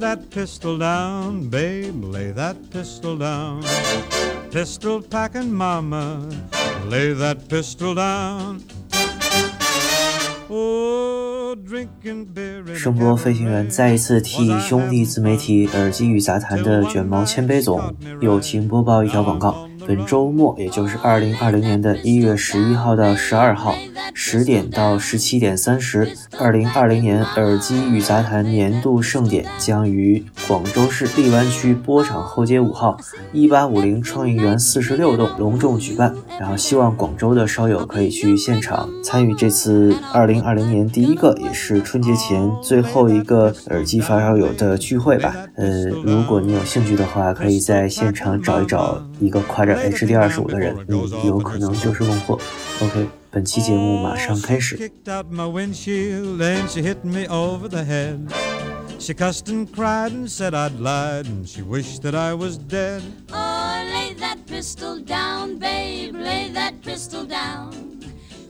that pistol down, babe, lay that pistol down. Pistol packing mama, lay that pistol down. Oh, drinking beer in a 声波飞行员再一次替兄弟自媒体耳机与杂谈的卷毛千杯总友情播报一条广告。本周末，也就是二零二零年的一月十一号到十二号，十点到十七点三十，二零二零年耳机与杂谈年度盛典将于广州市荔湾区波场后街五号一八五零创意园四十六栋隆重举办。然后，希望广州的烧友可以去现场参与这次二零二零年第一个，也是春节前最后一个耳机发烧友的聚会吧。呃，如果你有兴趣的话，可以在现场找一找一个夸张 着 HD 二十五的人，嗯，有可能就是孟获。OK，本期节目马上开始。 kicked out my windshield and she hit me over the head. She cussed and cried and said I'd lied and she wished that I was dead. Oh, lay that pistol down, babe, lay that pistol down.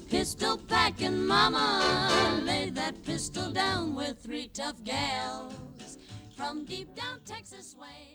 Pistol packing mama, lay that pistol down with three tough gals from deep down Texas way.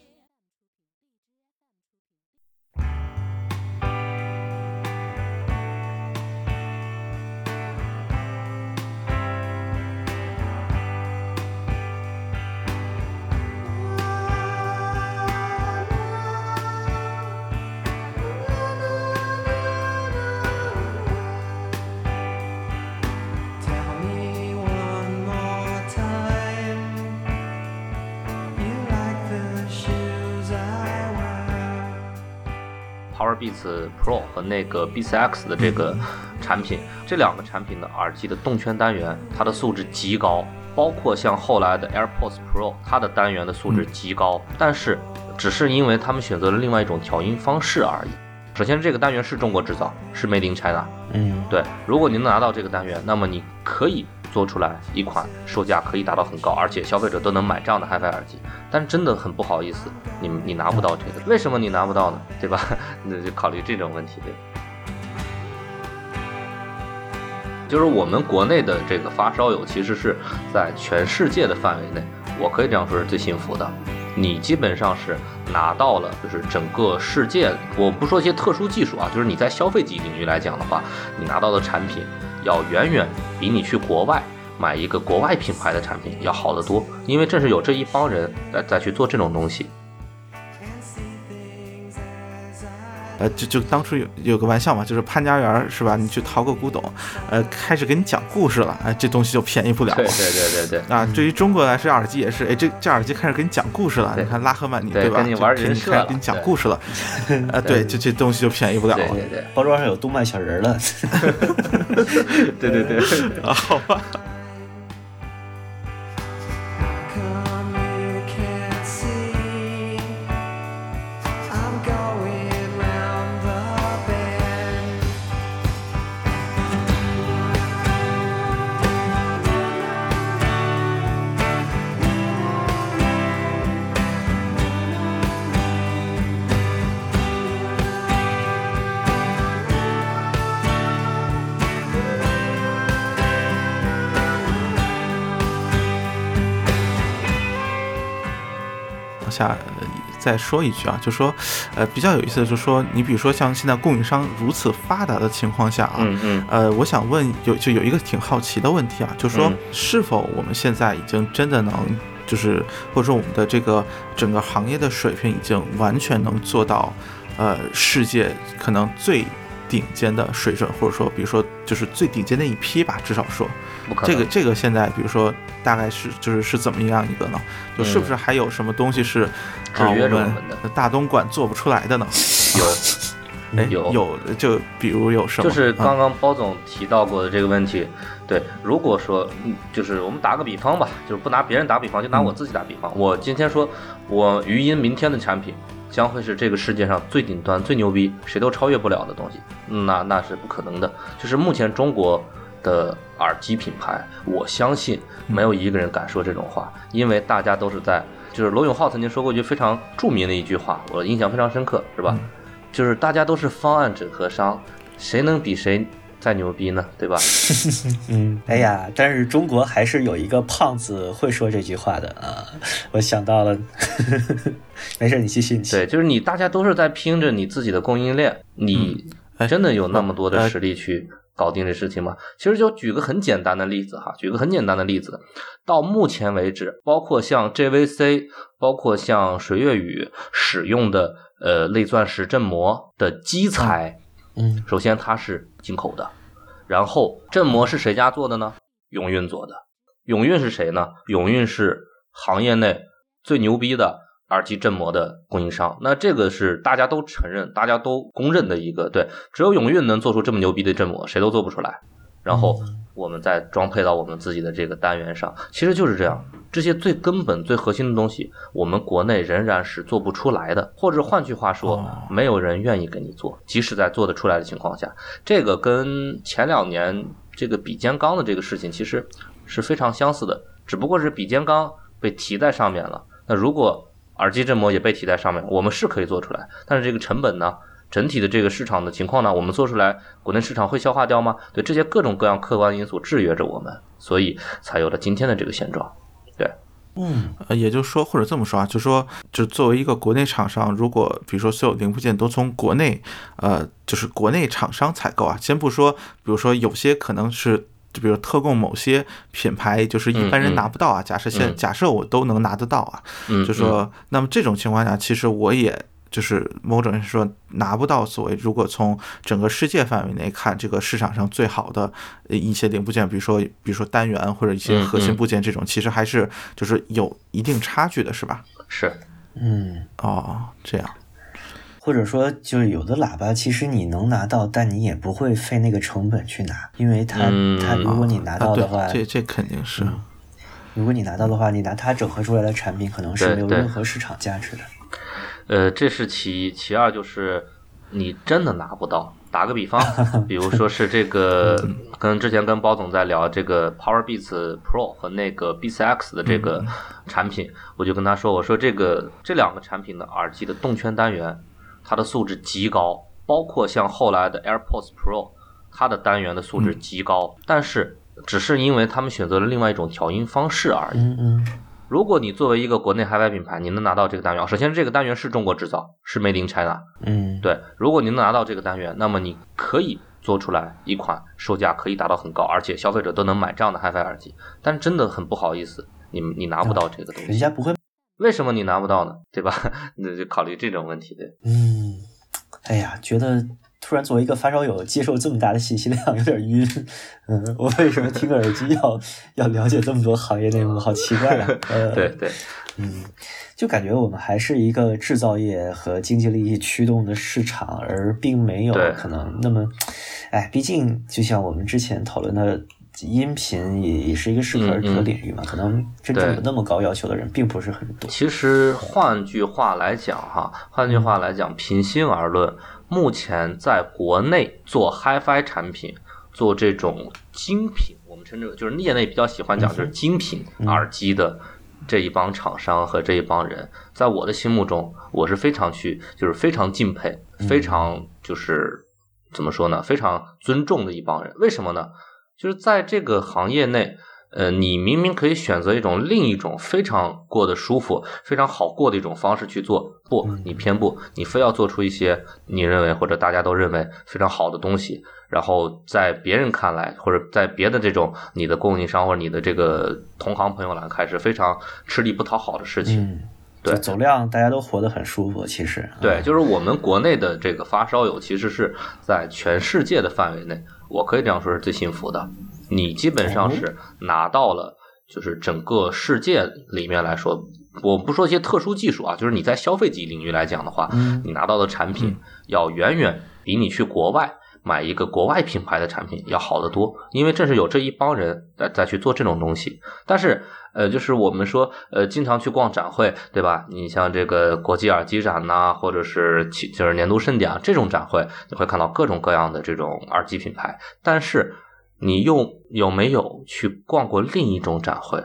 Beats Pro 和那个 Beats X 的这个产品，这两个产品的耳机的动圈单元，它的素质极高，包括像后来的 AirPods Pro，它的单元的素质极高，但是只是因为他们选择了另外一种调音方式而已。首先，这个单元是中国制造，是 Made in China。嗯，对，如果您能拿到这个单元，那么你可以做出来一款售价可以达到很高，而且消费者都能买这样的 HiFi 耳机。但真的很不好意思，你你拿不到这个，为什么你拿不到呢？对吧？那就考虑这种问题，对吧。就是我们国内的这个发烧友，其实是在全世界的范围内，我可以这样说是最幸福的。你基本上是拿到了，就是整个世界，我不说一些特殊技术啊，就是你在消费级领域来讲的话，你拿到的产品要远远比你去国外买一个国外品牌的产品要好得多，因为正是有这一帮人在在去做这种东西。呃，就就当初有有个玩笑嘛，就是潘家园是吧？你去淘个古董，呃，开始给你讲故事了，哎，这东西就便宜不了。对对对对对。啊，对于中国来说，耳机也是，哎，这这耳机开始给你讲故事了。你看拉赫曼尼对吧？跟你玩就给你人设了开始给你讲故事了。啊，对，这这东西就便宜不了了。对对对包装上有动漫小人儿了。对 对对。啊，好吧。下呃再说一句啊，就说，呃，比较有意思的就是说，你比如说像现在供应商如此发达的情况下啊，嗯嗯。呃，我想问有就有一个挺好奇的问题啊，就说嗯。是否我们现在已经真的能，就是或者说我们的这个整个行业的水平已经完全能做到，呃，世界可能最顶尖的水准，或者说比如说就是最顶尖的一批吧，至少说，这个这个现在比如说大概是就是是怎么样一个呢？就是不是还有什么东西是制约着我们的大东莞做不出来的呢？有 哎，有有就比如有什么？就是刚嗯刚包总提到过的这个问题，对，如果说，嗯就是我们打个比方吧，就是不拿别人打比方，就拿我自己打比方。我今天说，我语音明天的产品将会是这个世界上最顶端、最牛逼，谁都超越不了的东西，嗯那那是不可能的。就是目前中国的耳机品牌，我相信没有一个人敢说这种话，因为大家都是在，就是罗永浩曾经说过一句非常著名的一句话，我印象非常深刻，是吧？就是大家都是方案整合商，谁能比谁再牛逼呢，对吧？嗯，哎呀，但是中国还是有一个胖子会说这句话的啊，我想到了，没事，你继续，你继续对，就是你大家都是在拼着你自己的供应链，你哎真的有那么多的呃实力去搞定这事情吗？其实就举个很简单的例子哈，举个很简单的例子，到目前为止，包括像 JVC，包括像水月雨使用的呃类钻石振膜的基材，嗯，首先它是进口的，然后振膜是谁家做的呢？永运做的。永运是谁呢？永运是行业内最牛逼的耳机振膜的供应商。那这个是大家都承认、大家都公认的一个对，只有永运能做出这么牛逼的振膜，谁都做不出来。然后我们再装配到我们自己的这个单元上，其实就是这样。这些最根本、最核心的东西，我们国内仍然是做不出来的，或者换句话说，哦没有人愿意给你做。即使在做得出来的情况下，这个跟前两年这个比肩钢的这个事情其实是非常相似的，只不过是比肩钢被提在上面了。那如果耳机振膜也被提在上面，我们是可以做出来，但是这个成本呢？整体的这个市场的情况呢，我们做出来，国内市场会消化掉吗？对这些各种各样客观因素制约着我们，所以才有了今天的这个现状。对，嗯呃，也就是说，或者这么说啊，就说，就作为一个国内厂商，如果比如说所有零部件都从国内，呃，就是国内厂商采购啊，先不说，比如说有些可能是。就比如特供某些品牌，就是一般人拿不到啊。假设现嗯假设我都能拿得到啊，嗯，就说那么这种情况下，其实我也就是某种人说拿不到所谓，如果从整个世界范围内看，这个市场上最好的呃一些零部件，比如说比如说单元或者一些嗯核心嗯。部件这种，其实还是就是有一定差距的，是吧？嗯是，嗯，哦，这样，或者说就是有的喇叭其实你能拿到，但你也不会费那个成本去拿，因为它嗯它如果你拿到的话，，这这肯定是，如果你拿到的话，你拿它整合出来的产品可能是没有任何市场价值的。呃，这是其一，其二就是你真的拿不到。打个比方，比如说是这个，跟之前跟包总在聊这个 Power Beats Pro 和那个 Beats X 的这个产品，我就跟他说，我说这个这两个产品的耳机的动圈单元，它的素质极高，包括像后来的 AirPods Pro，它的单元的素质极高，但是只是因为他们选择了另外一种调音方式而已。嗯嗯如果你作为一个国内 HiFi 品牌，你能拿到这个单元，首先这个单元是中国制造，是 Made in China。嗯，对，如果你能拿到这个单元，那么你可以做出来一款售价可以达到很高，而且消费者都能买这样的 HiFi 耳机。但真的很不好意思，你你拿不到这个东西。人家不会。为什么你拿不到呢？对吧？那就考虑这种问题。的，嗯，哎呀，觉得突然作为一个发烧友接受这么大的信息量 有点晕。嗯，我为什么听个耳机要要了解这么多行业内幕？好奇怪啊！呃，对，对，嗯，就感觉我们还是一个制造业和经济利益驱动的市场，而并没有可能那么，哎，毕竟就像我们之前讨论的。音频也也是一个适可而止的领域嘛，可能真正有那么高要求的人并不是很多。其实换句话来讲，哈，换句话来讲，平心而论，目前在国内做 HiFi 产品，做这种精品，我们称之为就是业内比较喜欢讲就是精品耳机的这一帮厂商和这一帮人，在我的心目中，我是非常去就是非常敬佩，非常就是怎么说呢，非常尊重的一帮人。为什么呢？就是在这个行业内，呃，你明明可以选择一种另一种非常过得舒服、非常好过的一种方式去做，不，你偏不，你非要做出一些你认为或者大家都认为非常好的东西，然后在别人看来，或者在别的这种你的供应商或者你的这个同行朋友来看是非常吃力不讨好的事情。嗯，对就走量，大家都活得很舒服。其实，对，嗯就是我们国内的这个发烧友，其实是在全世界的范围内，我可以这样说是最幸福的。你基本上是拿到了，就是整个世界里面来说，我不说一些特殊技术啊，就是你在消费级领域来讲的话，嗯你拿到的产品要远远比你去国外买一个国外品牌的产品要好得多，因为正是有这一帮人在在去做这种东西。但是，呃，就是我们说，呃，经常去逛展会，对吧？你像这个国际耳机展呐、或者是其就是年度盛典啊这种展会，你会看到各种各样的这种耳机品牌。但是，你又有没有去逛过另一种展会？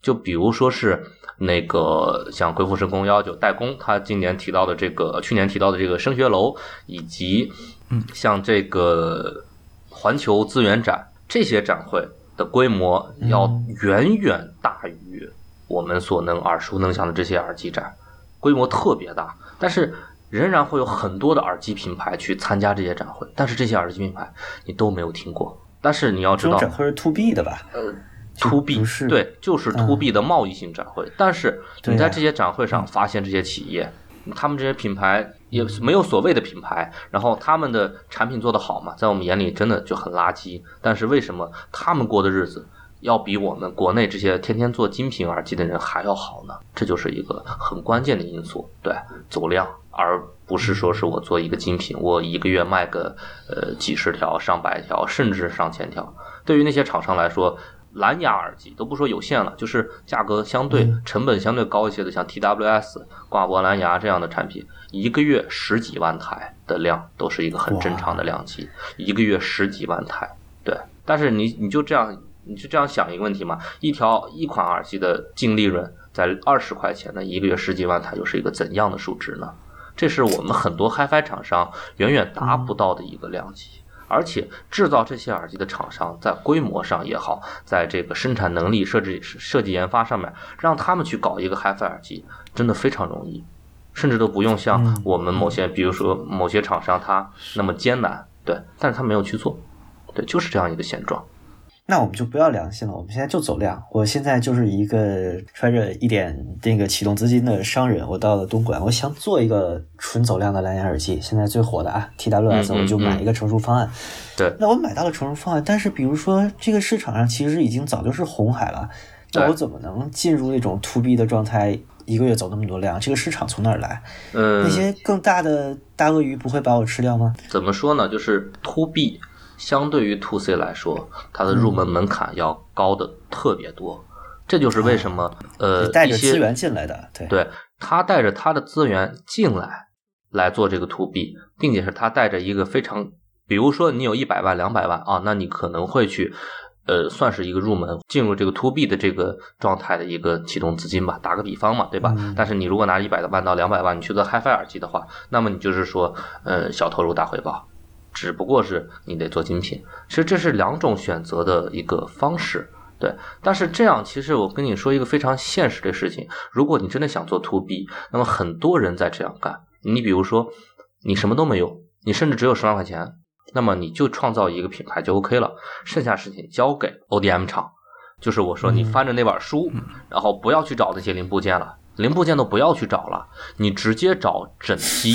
就比如说是那个像鬼斧神工幺九代工，他今年提到的这个，去年提到的这个升学楼，以及嗯像这个环球资源展这些展会的规模要远远大于我们所能耳熟能详的这些耳机展，规模特别大，但是仍然会有很多的耳机品牌去参加这些展会，但是这些耳机品牌你都没有听过。但是你要知道展会是 to B 的吧？呃 to B 是对，就是嗯 to B 的贸易性展会。但是你在这些展会上发现这些企业，他们这些品牌也没有所谓的品牌，然后他们的产品做得好嘛，在我们眼里真的就很垃圾。但是为什么他们过的日子要比我们国内这些天天做精品耳机的人还要好呢？这就是一个很关键的因素，对，走量，而不是说是我做一个精品，我一个月卖个呃几十条、上百条，甚至上千条。对于那些厂商来说，蓝牙耳机都不说有线了，就是价格相对、成本相对高一些的，像 TWS 挂脖蓝牙这样的产品，一个月十几万台的量都是一个很正常的量级，一个月十几万台，对。但是你你就这样你就这样想一个问题嘛，一条一款耳机的净利润在二十块钱，那一个月十几万台又是一个怎样的数值呢？这是我们很多 HiFi 厂商远远达不到的一个量级。而且制造这些耳机的厂商，在规模上也好，在这个生产能力、设置、设计研发上面，让他们去搞一个 HiFi 耳机，真的非常容易，甚至都不用像我们某些，比如说某些厂商他那么艰难，对，但是他没有去做，对，就是这样一个现状。那我们就不要良心了，我们现在就走量。我现在就是一个揣着一点那个启动资金的商人，我到了东莞，我想做一个纯走量的蓝牙耳机，现在最火的啊，TWS，、我就买一个成熟方案。对那我买到了成熟方案，但是比如说这个市场上其实已经早就是红海了，那我怎么能进入那种 to B 的状态？一个月走那么多量，这个市场从哪儿来？嗯，那些更大的大鳄鱼不会把我吃掉吗？怎么说呢？就是 To B 相对于 To C 来说，它的入门门槛要高的特别多。这就是为什么呃带着资源进来的，对对他带着他的资源进来来做这个 To B，并且是他带着一个非常，比如说你有一百万、两百万啊，那你可能会去。呃，算是一个入门进入这个 to B 的这个状态的一个启动资金吧，打个比方嘛，对吧？但是你如果拿一百万到两百万，你去做 HiFi 耳机的话，那么你就是说，呃，小投入大回报，只不过是你得做精品。其实这是两种选择的一个方式，对。但是这样，其实我跟你说一个非常现实的事情，如果你真的想做 to B，那么很多人在这样干。你比如说，你什么都没有，你甚至只有十万块钱。那么你就创造一个品牌就 OK 了，剩下事情交给 ODM 厂。就是我说你翻着那本书，然后不要去找那些零部件了，零部件都不要去找了，你直接找整机，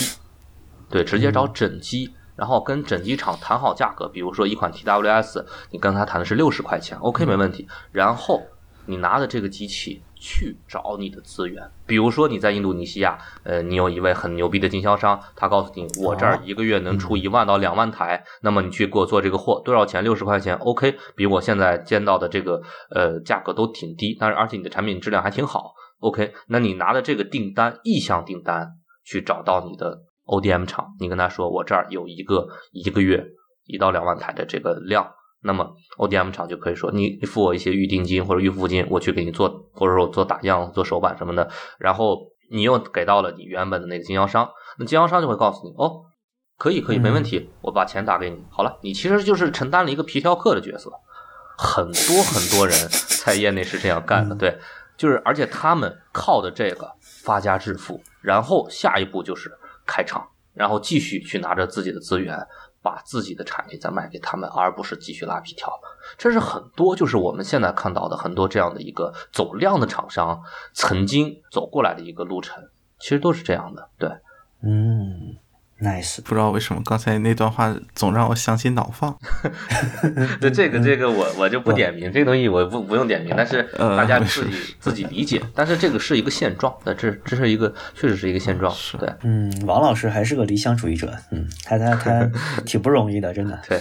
对，直接找整机，然后跟整机厂谈好价格。比如说一款 TWS，你跟他谈的是六十块钱，OK 没问题。然后你拿着这个机器去找你的资源，比如说你在印度尼西亚，呃，你有一位很牛逼的经销商，他告诉你，我这儿一个月能出一万到两万台，那么你去给我做这个货，多少钱？六十块钱，OK，比我现在见到的这个呃价格都挺低，但是而且你的产品质量还挺好，OK，那你拿着这个订单意向订单去找到你的 ODM 厂，你跟他说，我这儿有一个一个月一到两万台的这个量。那么 ODM 厂就可以说，你你付我一些预定金或者预付金，我去给你做，或者说做打样、做手板什么的，然后你又给到了你原本的那个经销商，那经销商就会告诉你，哦，可以可以，没问题，我把钱打给你，好了，你其实就是承担了一个皮条客的角色，很多很多人 在业内是这样干的，对，就是而且他们靠的这个发家致富，然后下一步就是开场，然后继续去拿着自己的资源。把自己的产品再卖给他们，而不是继续拉皮条。这是很多就是我们现在看到的很多这样的一个走量的厂商曾经走过来的一个路程，其实都是这样的。对，嗯，nice。不知道为什么刚才那段话总让我想起脑放。对这个这个我我就不点名，这个东西我不不用点名，但是呃大家自己自己理解。但是这个是一个现状，那这这是一个确实是一个现状。是对嗯，王老师还是个理想主义者，嗯，他他他 挺不容易的，真的。对，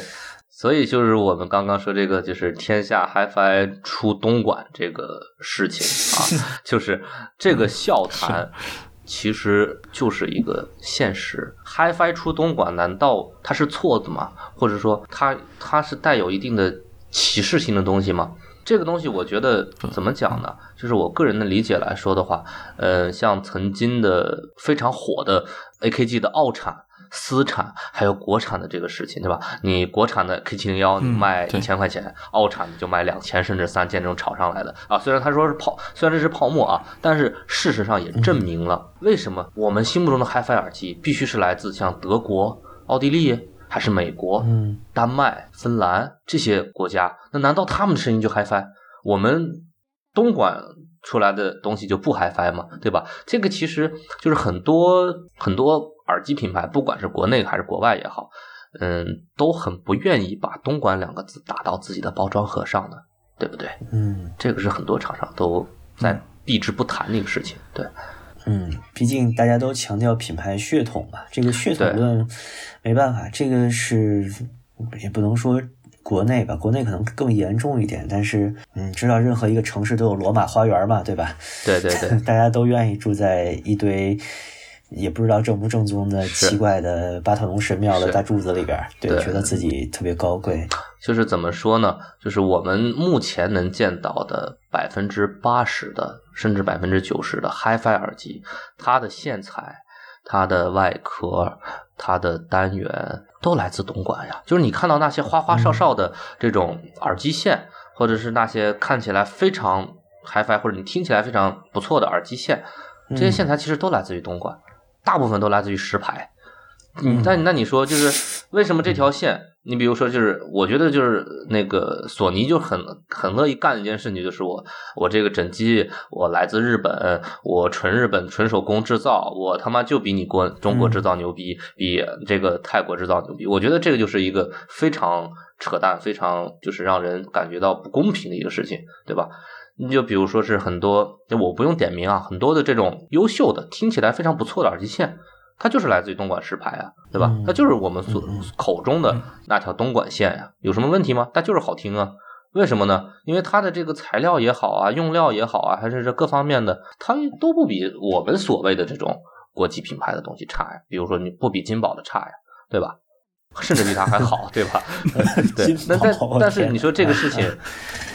所以就是我们刚刚说这个，就是天下 HiFi 出东莞这个事情啊，就是这个笑谈，其实就是一个现实。HiFi 出东莞，难道它是错的吗？或者说它它是带有一定的歧视性的东西吗？这个东西我觉得怎么讲呢？就是我个人的理解来说的话，呃，像曾经的非常火的 AKG 的奥产，私产还有国产的这个事情，对吧？你国产的 K 七零幺你嗯卖对一千块钱，澳产的就卖两千甚至三千这种炒上来的啊。虽然他说是泡，虽然这是泡沫啊，但是事实上也证明了为什么我们心目中的 HiFi 耳机必须是来自像德国、奥地利还是美国、嗯丹麦、芬兰这些国家，那难道他们的声音就 HiFi？我们东莞出来的东西就不 HiFi 嘛？对吧？这个其实就是很多很多耳机品牌，不管是国内还是国外也好，嗯，都很不愿意把东莞两个字打到自己的包装盒上的，对不对？嗯这个是很多厂商都在避之不谈的一个事情。对，嗯，毕竟大家都强调品牌血统嘛，这个血统论没办法，这个是也不能说国内吧，国内可能更严重一点，但是嗯，知道任何一个城市都有罗马花园嘛，对吧？对对对，大家都愿意住在一堆也不知道正不正宗的奇怪的巴特农神庙的大柱子里边，对，对觉得自己特别高贵。就是怎么说呢？就是我们目前能见到的百分之八十的，甚至百分之九十的 HiFi 耳机，它的线材、它的外壳、它的单元都来自东莞呀。就是你看到那些花花哨哨的这种耳机线，或者是那些看起来非常 HiFi 或者你听起来非常不错的耳机线，这些线材其实都来自于东莞，大部分都来自于石牌。嗯，那那你说就是为什么这条线？你比如说，就是我觉得就是那个索尼就很很乐意干一件事情，就是我我这个整机我来自日本，我纯日本纯手工制造，我他妈就比你国中国制造牛逼，比这个泰国制造牛逼。我觉得这个就是一个非常扯淡，非常就是让人感觉到不公平的一个事情，对吧？你就比如说是很多，就我不用点名啊，很多的这种优秀的、听起来非常不错的耳机线，它就是来自于东莞石牌啊，对吧？嗯它就是我们所口中的那条东莞线呀、有什么问题吗？它就是好听啊。为什么呢？因为它的这个材料也好啊，用料也好啊，还是这各方面的，它都不比我们所谓的这种国际品牌的东西差呀。比如说，你不比金宝的差呀，对吧？甚至比它还好，对吧？对金，那但宝但是你说这个事情，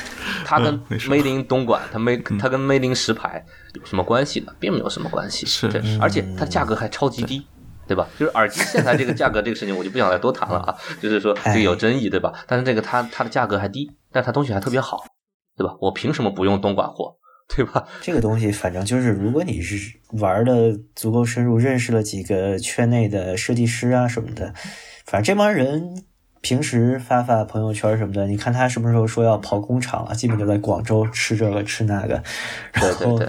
它跟嗯没事 Made in 东莞，它没它跟 Made in 石牌有什么关系呢？并没有什么关系。是对，而且它价格还超级低。对吧？就是耳机线材这个价格这个事情，我就不想再多谈了啊。就是说这个有争议，对吧？但是这个它它的价格还低，但是它东西还特别好，对吧？我凭什么不用东莞货，对吧？这个东西，反正就是，如果你是玩的足够深入，认识了几个圈内的设计师啊什么的，反正这帮人平时发发朋友圈什么的，你看他什么时候说要跑工厂了，基本就在广州吃这个吃那个，然后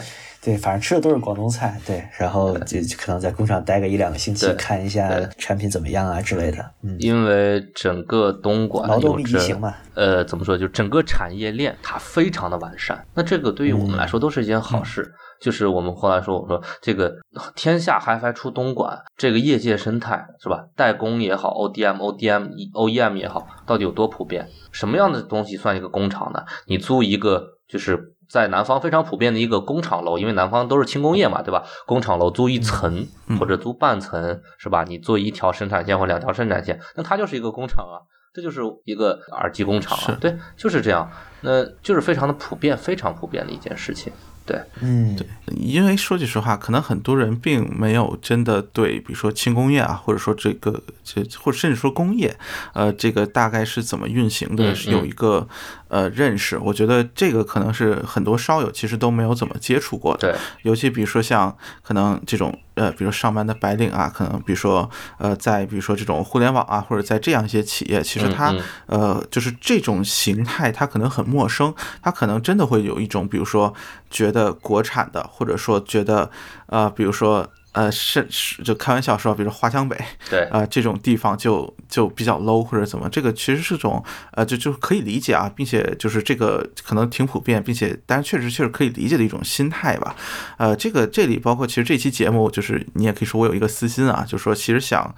对。反正吃的都是广东菜，对，然后就就可能在工厂待个一两个星期，看一下产品怎么样啊之类的，嗯，因为整个东莞劳动力有着移行嘛。呃，怎么说？就整个产业链它非常的完善，那这个对于我们来说都是一件好事。就是我们后来说，我说这个天下 HiFi 出东莞，这个业界生态是吧？代工也好，ODM、ODM、OEM 也好，到底有多普遍？什么样的东西算一个工厂呢？你租一个就是。在南方非常普遍的一个工厂楼，因为南方都是轻工业嘛，对吧？工厂楼租一层或者租半层，是吧？你做一条生产线或两条生产线，那它就是一个工厂啊。这就是一个耳机工厂啊，对，就是这样，那就是非常的普遍，非常普遍的一件事情，对，嗯，对因为说句实话，可能很多人并没有真的对，比如说轻工业啊，或者说这个这，或者甚至说工业，呃，这个大概是怎么运行的，嗯是有一个呃认识。我觉得这个可能是很多烧友其实都没有怎么接触过的。对，尤其比如说像可能这种呃，比如上班的白领啊，可能比如说呃，在比如说这种互联网啊，或者在这样一些企业，其实它嗯呃，就是这种形态，它可能很陌生，它可能真的会有一种，比如说觉得国产的，或者说觉得呃，比如说。呃，是是，就开玩笑说，比如说华强北，对，啊、这种地方就就比较 low 或者怎么，这个其实是种呃，就就可以理解啊，并且就是这个可能挺普遍，并且但是确实确实可以理解的一种心态吧。呃，这个这里包括其实这期节目，就是你也可以说我有一个私心啊，就是说其实想，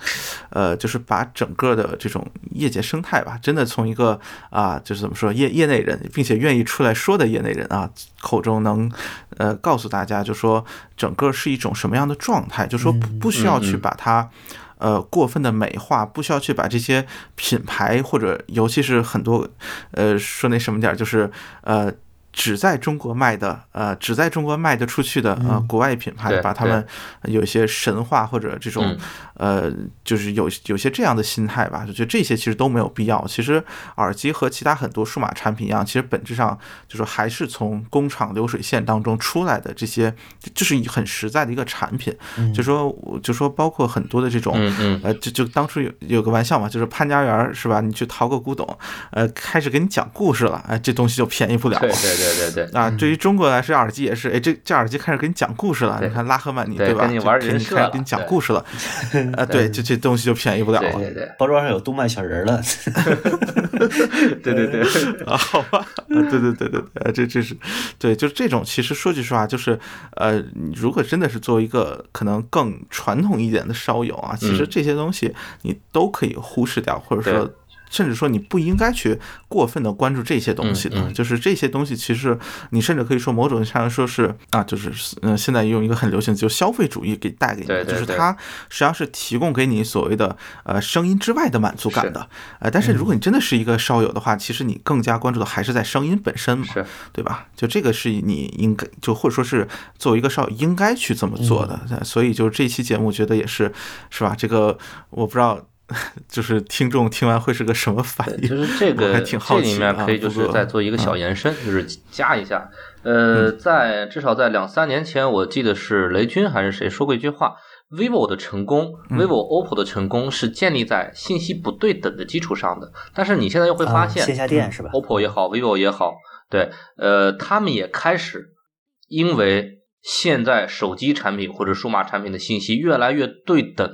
呃，就是把整个的这种业界生态吧，真的从一个啊，就是怎么说业业内人，并且愿意出来说的业内人啊口中能呃告诉大家，就说整个是一种什么样的状态，就说不不需要去把它。呃，过分的美化，不需要去把这些品牌或者尤其是很多，呃，说那什么点儿，就是呃，只在中国卖的，呃，只在中国卖得出去的，呃，嗯国外品牌，把他们有一些神话或者这种嗯，呃，就是有有些这样的心态吧，就觉得这些其实都没有必要。其实耳机和其他很多数码产品一样，其实本质上就是还是从工厂流水线当中出来的这些，就是很实在的一个产品。就说我就说包括很多的这种，呃，就就当初有有个玩笑嘛，就是潘家园儿是吧？你去淘个古董，呃，开始给你讲故事了，哎，这东西就便宜不了。对对对对对。啊，对于中国来说，耳机也是，哎，这这耳机开始给你讲故事了。你看拉赫曼尼对吧？跟你玩人设了给你开始给你讲故事了。啊，对，这这东西就便宜不了了。对对对包装上有动漫小人儿了，对 对对，啊，好吧，啊对对对对对，呃这这是，对，就是这种。其实说句实话，就是呃，你如果真的是作为一个可能更传统一点的烧友啊，其实嗯这些东西你都可以忽视掉，或者说对。甚至说你不应该去过分的关注这些东西的，嗯嗯。就是这些东西其实你甚至可以说某种意义上说是啊，就是嗯、呃现在用一个很流行的就消费主义给带给你的，就是它实际上是提供给你所谓的呃声音之外的满足感的，呃，但是如果你真的是一个烧友的话，其实你更加关注的还是在声音本身嘛，对吧？就这个是你应该就或者说是作为一个少应该去这么做的，呃所以就是这期节目觉得也是是吧？这个我不知道，就是听众听完会是个什么反应？就是这 个还挺好这里面可以就是再做一个小延伸，就是加一下。呃，在至少在两三年前，我记得是雷军还是谁说过一句话：vivo 的成功，vivo、OPPO 的成功是建立在信息不对等的基础上的。但是你现在又会发现，啊线下店是吧？OPPO 也好，vivo 也好，对，呃，他们也开始因为现在手机产品或者数码产品的信息越来越对等，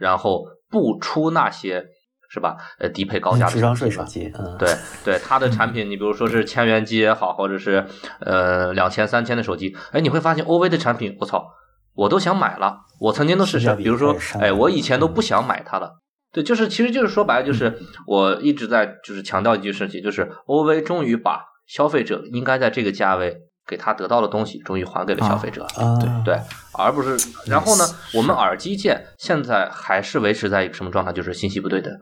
然后不出那些是吧？呃，低配高价的智商税手手机，嗯，对对，它的产品，你比如说是千元机也好，或者是呃两千、三千的手机，哎，你会发现 OV 的产品，我操，我都想买了。我曾经都是比比如说哎，我以前都不想买它了。对，就是其实就是说白了，嗯就是我一直在就是强调一句事情，就是 OV 终于把消费者应该在这个价位给他得到的东西，终于还给了消费者。啊，对，而不是。然后呢，我们耳机界现在还是维持在一个什么状态？就是信息不对等，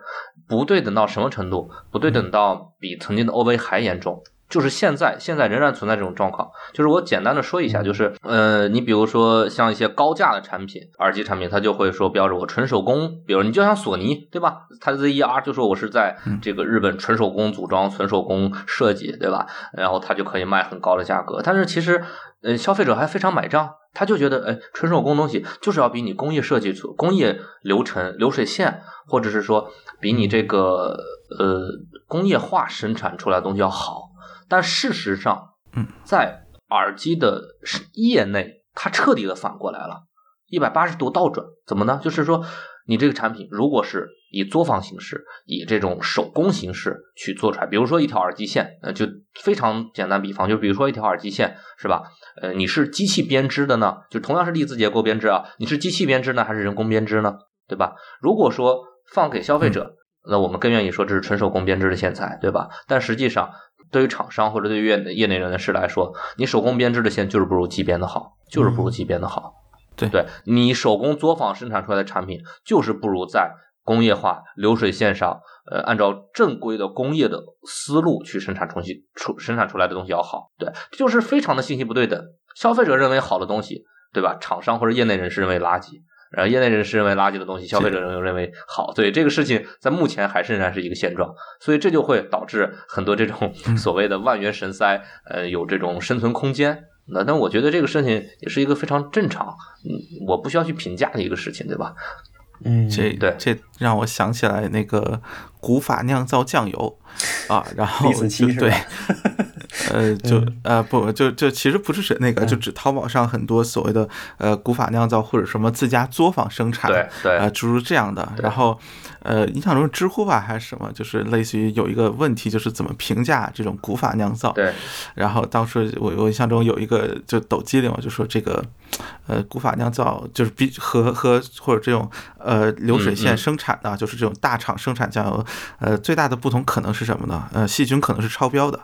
不对等到什么程度？不对等到比曾经的 OV 还严重。就是现在，现在仍然存在这种状况。就是我简单的说一下，就是呃，你比如说像一些高价的产品，耳机产品，它就会说标着我纯手工，比如你就像索尼，对吧？它的 ZER 就说我是在这个日本纯手工组装、纯手工设计，对吧？然后它就可以卖很高的价格。但是其实，呃，消费者还非常买账，他就觉得，哎，纯手工东西就是要比你工业设计出、工业流程、流水线，或者是说比你这个呃工业化生产出来的东西要好。但事实上，嗯，在耳机的业内，它彻底的反过来了，一百八十度倒转。怎么呢？就是说，你这个产品如果是以作坊形式，以这种手工形式去做出来，比如说一条耳机线，呃，就非常简单比方，就比如说一条耳机线，是吧？呃，你是机器编织的呢，就同样是粒子结构编织啊，你是机器编织呢，还是人工编织呢？对吧？如果说放给消费者，那我们更愿意说这是纯手工编织的线材，对吧？但实际上，对于厂商或者对于业业内人士来说，你手工编织的线就是不如机编的好，就是不如机编的好。对对你手工作坊生产出来的产品，就是不如在工业化流水线上，呃，按照正规的工业的思路去生产重新出生产出来的东西要好。对，就是非常的信息不对等。消费者认为好的东西，对吧？厂商或者业内人士认为垃圾。然后业内人士认为垃圾的东西，消费者认为认为好，对这个事情在目前还是仍然是一个现状，所以这就会导致很多这种所谓的万元神塞，呃，有这种生存空间。那但我觉得这个事情也是一个非常正常，嗯，我不需要去评价的一个事情，对吧？嗯，这对这让我想起来那个古法酿造酱油 啊，然后对吧，呃，就呃不就就其实不是指那个，就指淘宝上很多所谓的呃古法酿造或者什么自家作坊生产，对对呃诸如这样的。然后呃，印象中知乎吧还是什么，就是类似于有一个问题，就是怎么评价这种古法酿造。对，然后当时我我印象中有一个就抖机灵，我就说这个，呃，古法酿造就是比和和或者这种呃流水嗯线嗯生产的，就是这种大厂生产酱油，呃，最大的不同可能是什么呢？呃，细菌可能是超标的。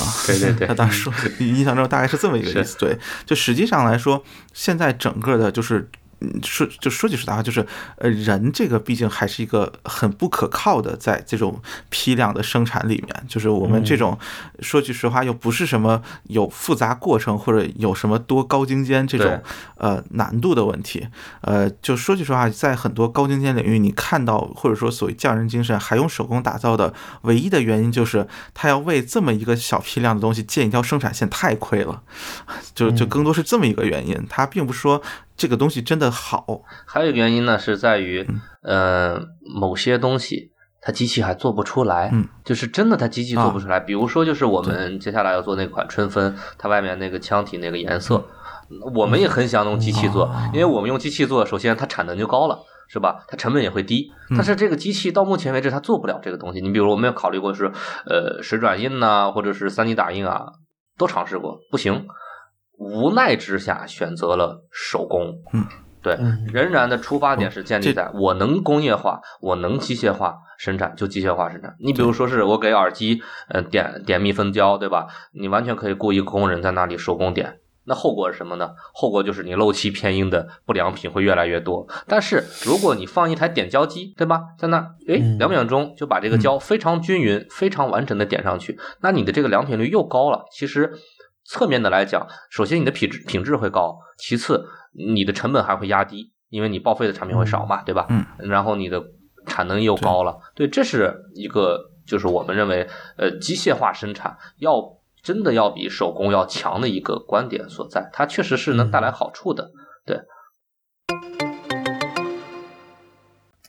啊，对对对。他当时说印象中大概是这么一个意思。对，就实际上来说，现在整个的就是嗯说就说句实在话，就是呃，人这个毕竟还是一个很不可靠的，在这种批量的生产里面，就是我们这种说句实话，又不是什么有复杂过程或者有什么多高精尖这种呃难度的问题。呃，就说句实话，在很多高精尖领域，你看到或者说所谓匠人精神还用手工打造的唯一的原因，就是他要为这么一个小批量的东西建一条生产线，太亏了。就就更多是这么一个原因，他并不是说这个东西真的好。还有一个原因呢，是在于，呃，某些东西它机器还做不出来，嗯，就是真的它机器做不出来。比如说，就是我们接下来要做那款春分，它外面那个腔体那个颜色，我们也很想用机器做，因为我们用机器做，首先它产能就高了。是吧？它成本也会低，但是这个机器到目前为止它做不了这个东西。你比如我们有考虑过是，呃，水转印呐、或者是三 D 打印啊，都尝试过，不行。无奈之下选择了手工，嗯，对，嗯仍然的出发点是建立在我能工业化，我能机械化生产就机械化生产。你比如说是我给耳机呃点点密封胶，对吧？你完全可以雇一个工人在那里手工点。那后果是什么呢？后果就是你漏气偏音的不良品会越来越多。但是如果你放一台点胶机，对吧，在那儿，诶，嗯两秒钟就把这个胶非常均匀、非常完整的点上去，那你的这个良品率又高了。其实侧面的来讲，首先你的品质品质会高，其次你的成本还会压低，因为你报废的产品会少嘛，对吧？嗯，然后你的产能又高了，对，这是一个就是我们认为呃机械化生产要真的要比手工要强的一个观点所在，它确实是能带来好处的。对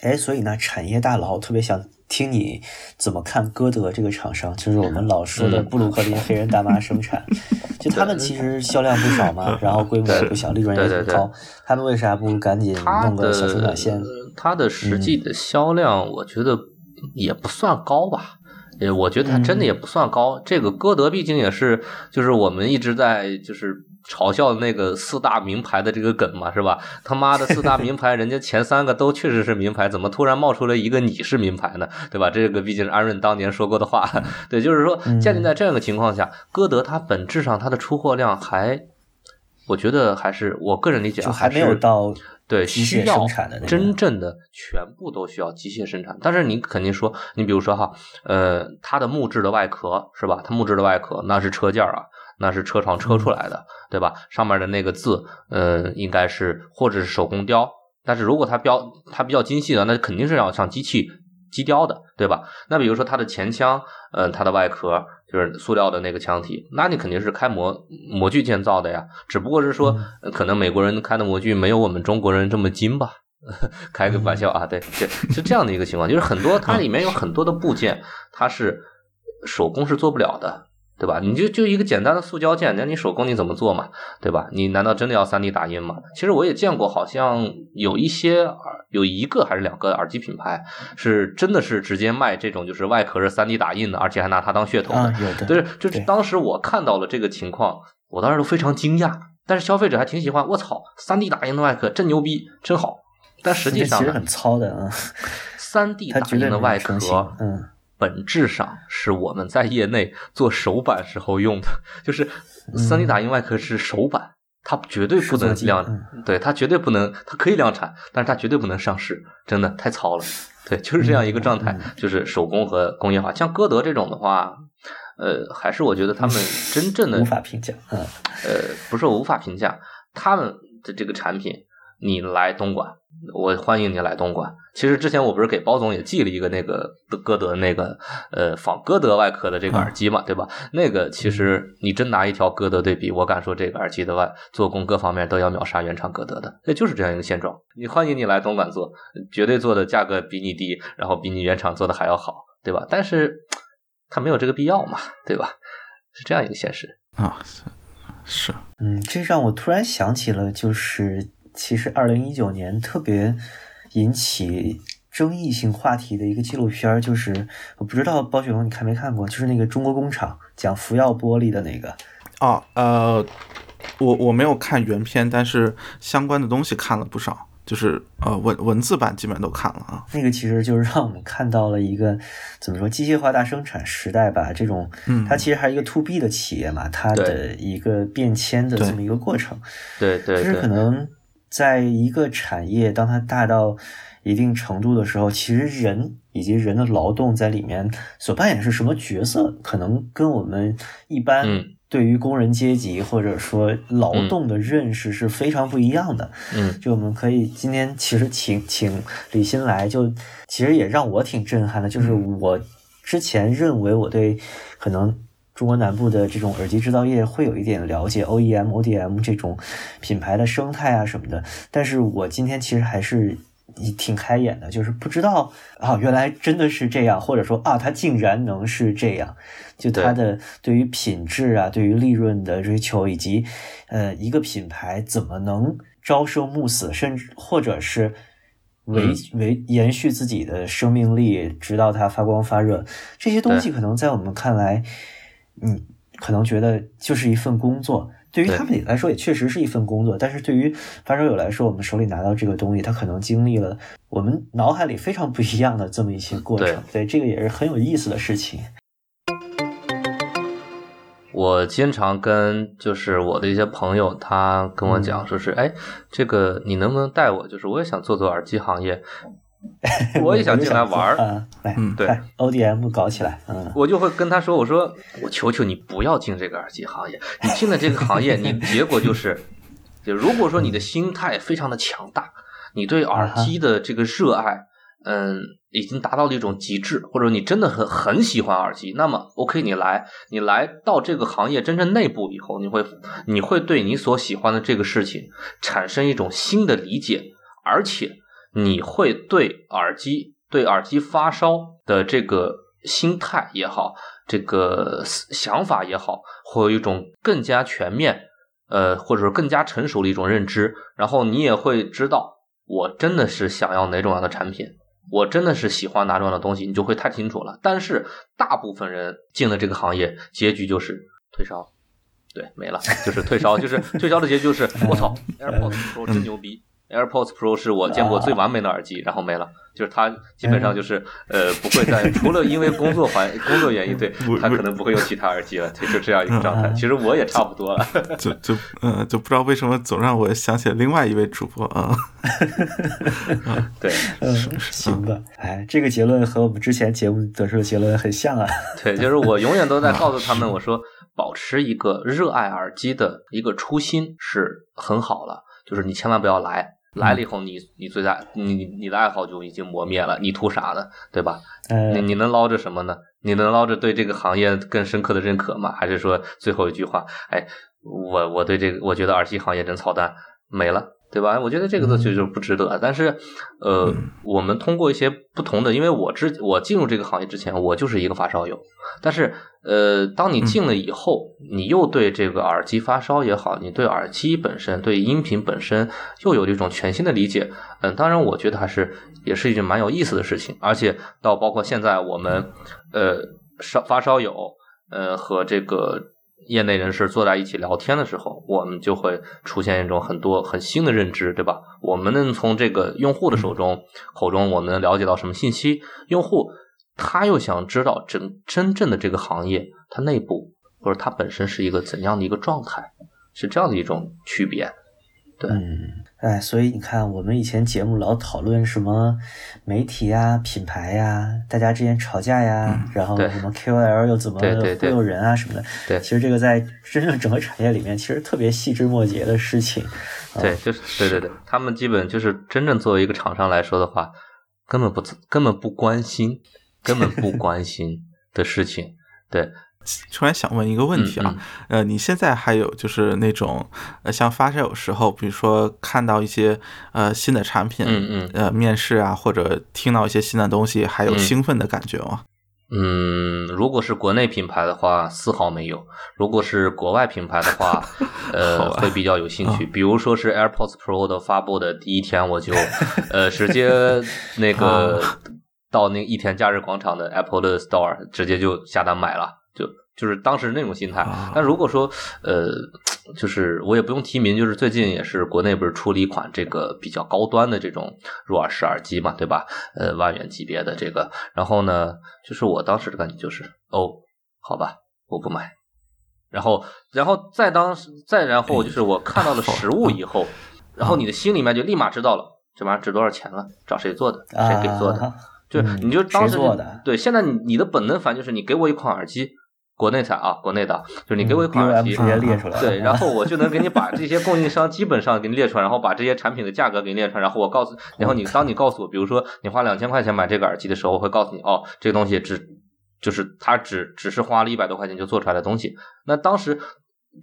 哎，所以呢，产业大佬特别想听你怎么看歌德这个厂商，就是我们老说的嗯。布鲁克林黑人大妈生产，就他们其实销量不少嘛，然后规模也不小，利润也很高，他们为啥不赶紧弄个小生的产线？它的实际的销量，我觉得也不算高吧。呃，我觉得它真的也不算高。这个歌德毕竟也是，就是我们一直在就是嘲笑那个四大名牌的这个梗嘛，是吧？他妈的四大名牌，人家前三个都确实是名牌，怎么突然冒出来一个你是名牌呢？对吧？这个毕竟是安润当年说过的话。对，就是说建立在这样一个情况下，歌德它本质上它的出货量还，我觉得还是我个人理解还没有到对，需要生产的那个真正的全部都需要机械生产。但是你肯定说，你比如说哈，呃，它的木质的外壳是吧？它木质的外壳那是车件儿啊，那是车床车出来的，对吧？上面的那个字，呃，应该是或者是手工雕。但是如果它标它比较精细的，那肯定是要上机器机雕的，对吧？那比如说它的前腔，呃，它的外壳就是塑料的那个腔体，那你肯定是开模模具建造的呀。只不过是说，呃可能美国人开的模具没有我们中国人这么精吧。开个玩笑啊，对对，是这样的一个情况，就是很多它里面有 很多的部件，它是手工是做不了的，对吧？你就就一个简单的塑胶件，那你手工你怎么做嘛，对吧？你难道真的要 3D 打印吗？其实我也见过，好像有一些耳有一个还是两个耳机品牌是真的是直接卖这种就是外壳是 3D 打印的，而且还拿它当噱头的啊，，有的，就是就是当时我看到了这个情况，我当时都非常惊讶，但是消费者还挺喜欢，我操，3D 打印的外壳真牛逼，真好。但实际上其实很糙的啊，3D 它绝对没打印的外壳，，嗯，本质上是我们在业内做手板时候用的，就是嗯 3D 打印外壳是手板，它绝对不能量，嗯对它绝对不能，它可以量产，但是它绝对不能上市，真的太糙了。对，就是这样一个状态，嗯就是手工和工业化。像歌德这种的话，呃，还是我觉得他们 真正的无法评价，嗯，呃，不是我无法评价他们的这个产品，你来东莞，我欢迎你来东莞。其实之前我不是给包总也寄了一个那个歌德那个呃仿歌德外壳的这个耳机嘛，对吧？那个其实你真拿一条歌德对比，我敢说这个耳机的外做工各方面都要秒杀原厂歌德的，这就是这样一个现状。你欢迎你来东莞做，绝对做的价格比你低，然后比你原厂做的还要好，对吧？但是它没有这个必要嘛，对吧？是这样一个现实。啊，是是，嗯，这让我突然想起了，就是其实二零一九年特别引起争议性话题的一个纪录片儿，就是我不知道包雪龙你看没看过，就是那个中国工厂讲福耀玻璃的那个，哦，呃，我我没有看原片，但是相关的东西看了不少，就是呃文文字版基本都看了啊。那个其实就是让我们看到了一个怎么说机械化大生产时代吧，这种，嗯。它其实还是一个 to B 的企业嘛，它的一个变迁的这么一个过程，对对就是可对，能在一个产业，当它大到一定程度的时候，其实人以及人的劳动在里面所扮演是什么角色，可能跟我们一般嗯。对于工人阶级或者说劳动的认识是非常不一样的。嗯。就我们可以今天其实请请李欣来，就其实也让我挺震撼的，就是我之前认为我对可能中国南部的这种耳机制造业会有一点了解，OEM、ODM 这种品牌的生态啊什么的，但是我今天其实还是。挺开眼的，就是不知道啊，原来真的是这样，或者说啊，它竟然能是这样，就它的对于品质啊，对于利润的追求，以及呃，一个品牌怎么能朝生暮死，甚至或者是维维延续自己的生命力，直到它发光发热，这些东西可能在我们看来，嗯，可能觉得就是一份工作。对于他们来说，也确实是一份工作，但是对于发烧友来说，我们手里拿到这个东西，他可能经历了我们脑海里非常不一样的这么一些过程。对，这个也是很有意思的事情。我经常跟就是我的一些朋友，他跟我嗯讲，说是哎，这个你能不能带我？就是我也想做做耳机行业，我也想进来玩儿。嗯对，ODM 搞起来，嗯，我就会跟他说：“我说我求求你不要进这个耳机行业，你进了这个行业，你 结果就是，就如果说你的心态非常的强大，你对耳机的这个热爱，嗯，已经达到了一种极致，或者你真的很很喜欢耳机，那么 OK，你来，你来到这个行业真正内部以后，你会你会对你所喜欢的这个事情产生一种新的理解，而且你会对耳机、对耳机发烧的这个心态也好，这个想法也好，会有一种更加全面，呃，或者说更加成熟的一种认知。然后你也会知道，我真的是想要哪种样的产品，我真的是喜欢哪种样的东西，你就会太清楚了。但是大部分人进了这个行业，结局就是退烧。对，没了，就是退烧，就是退烧的结局就是我操，AirPods Pro 真牛逼，AirPods Pro 是我见过最完美的耳机，然后没了，就是它基本上就是呃不会再除了因为工作环工作原因，对 不它可能不会用其他耳机了，对，就这样一个状态。嗯其实我也差不多。了，就就嗯就不知道为什么总让我想起另外一位主播 啊，对。嗯，行吧，哎，这个结论和我们之前节目得出的结论很像啊。对，就是我永远都在告诉他们，我说保持一个热爱耳机的一个初心是很好了，就是你千万不要来。来了以后你，你最大你你的爱好就已经磨灭了，你图啥呢？对吧？呃你，你能捞着什么呢？你能捞着对这个行业更深刻的认可吗？还是说最后一句话，哎，我我对这个我觉得耳机行业真操蛋，没了，对吧？我觉得这个东西就不值得。但是，呃，我们通过一些不同的，因为我之我进入这个行业之前，我就是一个发烧友，但是呃，当你进了以后，你又对这个耳机发烧也好，你对耳机本身、对音频本身又有一种全新的理解。嗯，当然，我觉得还是也是一件蛮有意思的事情。而且到包括现在我们呃烧发烧友呃和这个业内人士坐在一起聊天的时候，我们就会出现一种很多很新的认知，对吧？我们能从这个用户的手中口中，我们能了解到什么信息？用户他又想知道真真正的这个行业它内部或者它本身是一个怎样的一个状态，是这样的一种区别。对嗯，哎，所以你看，我们以前节目老讨论什么媒体呀、品牌呀，大家之间吵架呀，然后什么 KOL 又怎么忽悠人啊什么的。对其实这个在真正整个产业里面，其实特别细枝末节的事情。对，就是对对对，他们基本就是真正作为一个厂商来说的话，根本不根本不关心，根本不关心的事情。对，突然想问一个问题啊，嗯呃，你现在还有就是那种呃，像发烧有时候，比如说看到一些呃新的产品，嗯嗯。呃，面试啊，或者听到一些新的东西，还有嗯。兴奋的感觉吗？嗯，如果是国内品牌的话，丝毫没有；如果是国外品牌的话，呃，会比较有兴趣。比如说是 AirPods Pro 的发布的第一天，我就 呃直接那个到那一田假日广场的 Apple 的 Store 直接就下单买了，就就是当时那种心态啊。但如果说呃，就是我也不用提名，就是最近也是国内不是出了一款这个比较高端的这种入耳式耳机嘛，对吧？呃，万元级别的这个，然后呢，就是我当时的感觉就是，哦，好吧，我不买。然后，然后再当再然后就是我看到了实物以后，然后你的心里面就立马知道了这玩意儿值多少钱了，找谁做的，谁给做的，啊就嗯你就当时对，现在你你的本能反应就是你给我一款耳机，国内产啊，国内的，就是你给我一款耳机，直接列出来，对，然后我就能给你把这些供应商基本上给你列出来，然后把这些产品的价格给你列出来，然后我告诉，然后你当你告诉我，比如说你花两千块钱买这个耳机的时候，我会告诉你，哦，这个东西只就是它只只是花了一百多块钱就做出来的东西。那当时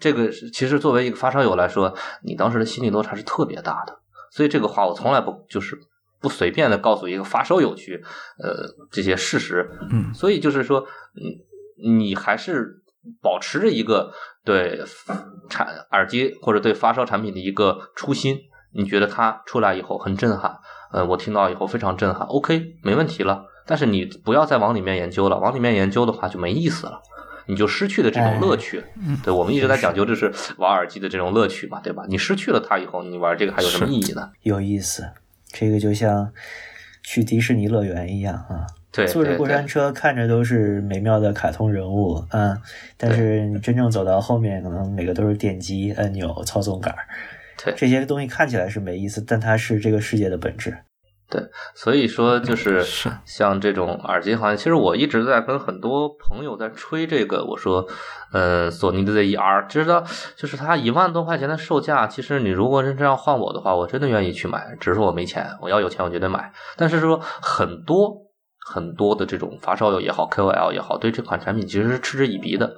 这个其实作为一个发烧友来说，你当时的心理落差是特别大的，所以这个话我从来不就是不随便的告诉一个发烧友去，呃，这些事实，嗯。所以就是说，嗯，你还是保持着一个对产耳机或者对发烧产品的一个初心，你觉得它出来以后很震撼，呃，我听到以后非常震撼，OK，没问题了。但是你不要再往里面研究了，往里面研究的话就没意思了。你就失去了这种乐趣，对我们一直在讲究就是玩耳机的这种乐趣嘛，对吧？你失去了它以后，你玩这个还有什么意义呢？有意思。这个就像去迪士尼乐园一样啊，对，坐着过山车看着都是美妙的卡通人物啊，但是你真正走到后面，可能每个都是电机、按钮、操纵杆儿，对这些东西看起来是没意思，但它是这个世界的本质。对所以说，就是是像这种耳机行业，其实我一直在跟很多朋友在吹这个。我说，呃，索尼的 ZER，知道就是它一万多块钱的售价，其实你如果是这样换我的话，我真的愿意去买，只是我没钱。我要有钱，我绝对买。但是说很多很多的这种发烧友也好，KOL 也好，对这款产品其实是嗤之以鼻的。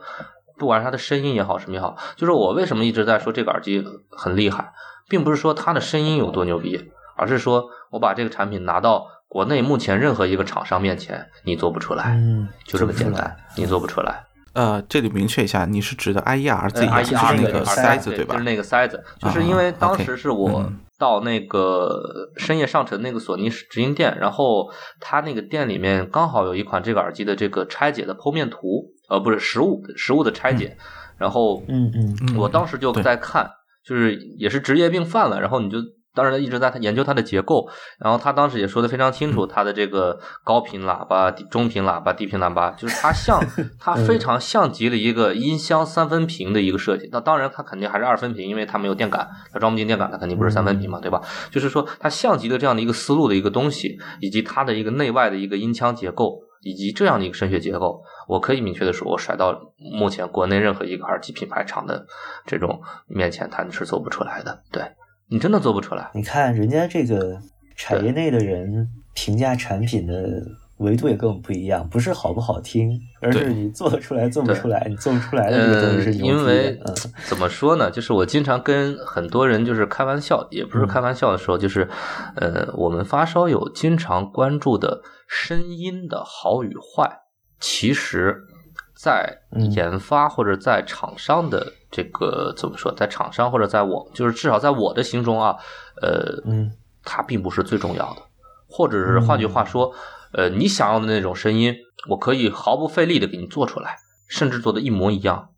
不管是它的声音也好，什么也好，就是我为什么一直在说这个耳机很厉害，并不是说它的声音有多牛逼，而是说我把这个产品拿到国内目前任何一个厂商面前，你做不出来，嗯，就这么简单，你做不出来。呃，这里明确一下，你是指的 IER 自己呃就是 IER 那个塞子对吧就是？那个塞子，就是啊因为当时是我嗯到那个深夜上城那个索尼直营店，然后他那个店里面刚好有一款这个耳机的这个拆解的剖面图，呃，不是实物实物的拆解，然后嗯嗯嗯我当时就在看，就是也是职业病犯了，然后你就。当然，一直在研究它的结构，然后他当时也说的非常清楚，它的这个高频喇叭、中频喇叭、低频喇叭，就是它像 它非常像极了一个音箱三分频的一个设计。那当然，它肯定还是二分频，因为它没有电感，它装不进电感，它肯定不是三分频嘛，对吧？就是说，它像极了这样的一个思路的一个东西，以及它的一个内外的一个音腔结构，以及这样的一个声学结构，我可以明确的说，我甩到目前国内任何一个耳机品牌厂的这种面前，它是做不出来的。对你真的做不出来。你看人家这个产业内的人评价产品的维度也跟我们不一样，不是好不好听，而是你做得出来做不出来，你做不出来的这个东呃，西是牛逼因为。嗯怎么说呢？就是我经常跟很多人就是开玩笑，也不是开玩笑的时候，就是呃，我们发烧友经常关注的声音的好与坏，其实，在嗯研发或者在厂商的这个怎么说，在厂商或者在我，就是至少在我的心中啊，呃，嗯它并不是最重要的，或者是换句话说，呃，你想要的那种声音，我可以毫不费力的给你做出来，甚至做的一模一样，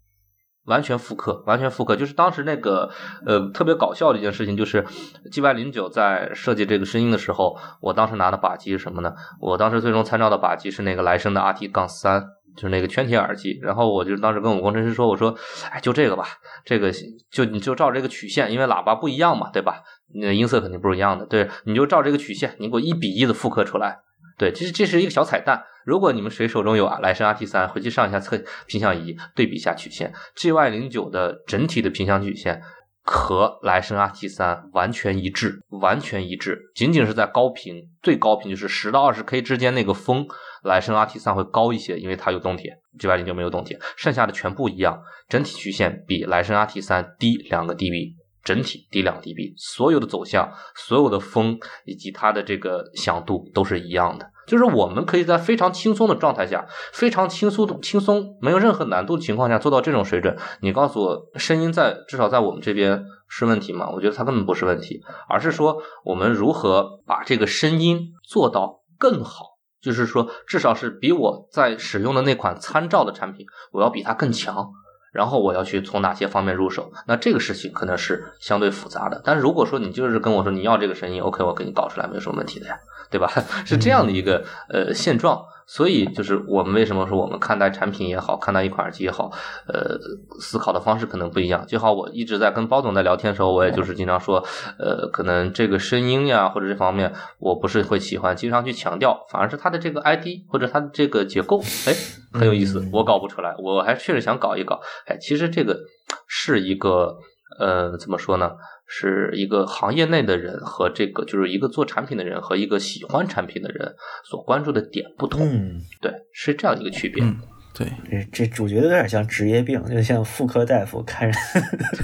完全复刻，完全复刻。就是当时那个呃特别搞笑的一件事情，就是 G Y 零九在设计这个声音的时候，我当时拿的靶机是什么呢？我当时最终参照的靶机是那个莱声的 R T 杠三。就是那个圈铁耳机，然后我就当时跟我工程师说，我说，哎，就这个吧，这个就你就照这个曲线，因为喇叭不一样嘛，对吧？那音色肯定不是一样的，对，你就照这个曲线，你给我一比一的复刻出来。对，这是这是一个小彩蛋。如果你们谁手中有啊莱声 RT 三，回去上一下测频响仪，对比一下曲线，GY 零九的整体的频响曲线和莱绅 RT 三完全一致，完全一致。仅仅是在高频，最高频就是十到二十 K 之间那个峰，莱绅 RT 三会高一些，因为它有动铁，GY 零就没有动铁，剩下的全部一样，整体曲线比莱绅 RT 三低两个 dB。整体低两 dB，所有的走向、所有的风以及它的这个响度都是一样的。就是我们可以在非常轻松的状态下，非常轻松的轻松，没有任何难度的情况下做到这种水准。你告诉我，声音在至少在我们这边是问题吗？我觉得它根本不是问题，而是说我们如何把这个声音做到更好。就是说，至少是比我在使用的那款参照的产品，我要比它更强。然后我要去从哪些方面入手？那这个事情可能是相对复杂的。但是如果说你就是跟我说你要这个声音，OK，我给你搞出来没有什么问题的呀，对吧？是这样的一个呃现状。所以就是我们为什么说我们看待产品也好，看待一款耳机也好，呃，思考的方式可能不一样。就好，我一直在跟包总在聊天的时候，我也就是经常说，呃，可能这个声音呀或者这方面，我不是会喜欢经常去强调，反而是它的这个 ID 或者它的这个结构，哎，很有意思，我搞不出来，我还确实想搞一搞。哎，其实这个是一个呃，怎么说呢？是一个行业内的人和这个就是一个做产品的人和一个喜欢产品的人所关注的点不同，嗯，对，是这样一个区别。嗯，对，这这主角有点像职业病，就像妇科大夫看人